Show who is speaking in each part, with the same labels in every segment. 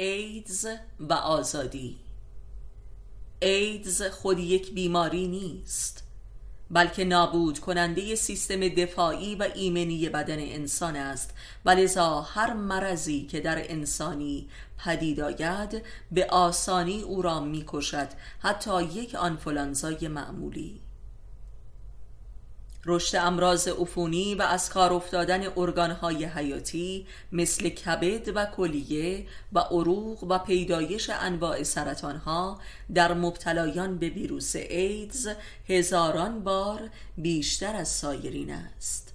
Speaker 1: ایدز و آزادی. ایدز خود یک بیماری نیست بلکه نابود کننده سیستم دفاعی و ایمنی بدن انسان است. و لذا هر مرضی که در انسانی پدید آید به آسانی او را می‌کشد حتی یک آنفولانزای معمولی. رشد امراض عفونی و از کار افتادن ارگانهای حیاتی مثل کبد و کلیه و عروق و پیدایش انواع سرطانها در مبتلایان به ویروس ایدز هزاران بار بیشتر از سایرین است.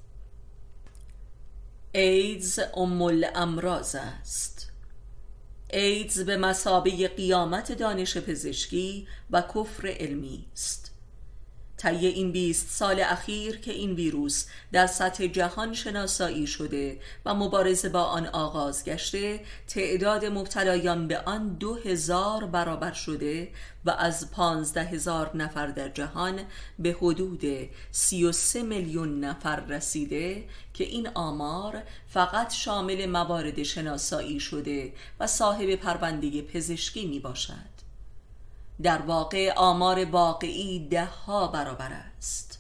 Speaker 1: ایدز ام الامراض است. ایدز به مسابه قیامت دانش پزشکی و کفر علمی است. طی این 20 سال اخیر که این ویروس در سطح جهان شناسایی شده و مبارزه با آن آغاز گشته تعداد مبتلایان به آن دو هزار برابر شده و از پانزده هزار نفر در جهان به حدود سی و سه میلیون نفر رسیده که این آمار فقط شامل موارد شناسایی شده و صاحب پرونده پزشکی می باشد در واقع آمار واقعی ده ها برابر است.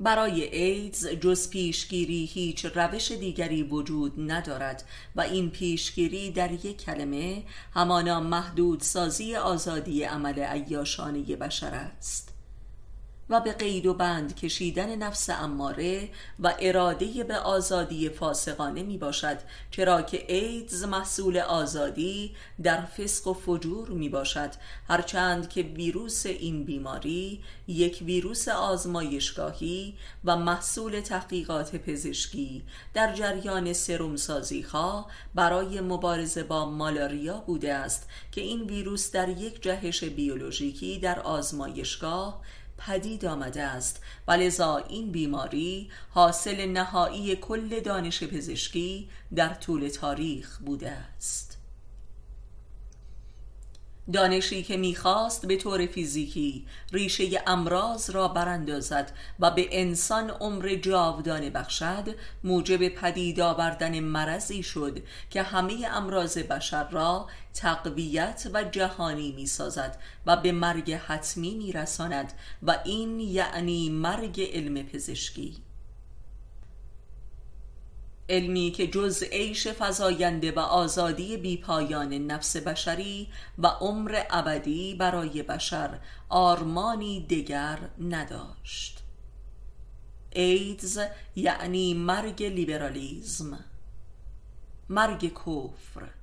Speaker 1: برای ایدز جز پیشگیری هیچ روش دیگری وجود ندارد و این پیشگیری در یک کلمه همانا محدود سازی آزادی عمل عیاشانه بشر است. و به قید و بند کشیدن نفس اماره و اراده به آزادی فاسقانه می باشد چرا که ایدز محصول آزادی در فسق و فجور می باشد هرچند که ویروس این بیماری یک ویروس آزمایشگاهی و محصول تحقیقات پزشکی در جریان سروم سازی ها برای مبارزه با مالاریا بوده است که این ویروس در یک جهش بیولوژیکی در آزمایشگاه پدید آمده است. و لذا این بیماری حاصل نهایی کل دانش پزشکی در طول تاریخ بوده است. دانشی که می‌خواست به طور فیزیکی ریشه امراض را براندازد و به انسان عمر جاودانه بخشد موجب پدید آوردن مرضی شد که همه امراض بشر را تقویت و جهانی می‌سازد و به مرگ حتمی میرساند و این یعنی مرگ علم پزشکی. علمی که جز عیش فزاینده و آزادی بیپایان نفس بشری و عمر ابدی برای بشر آرمانی دیگر نداشت. ایدز یعنی مرگ لیبرالیزم مرگ کفر.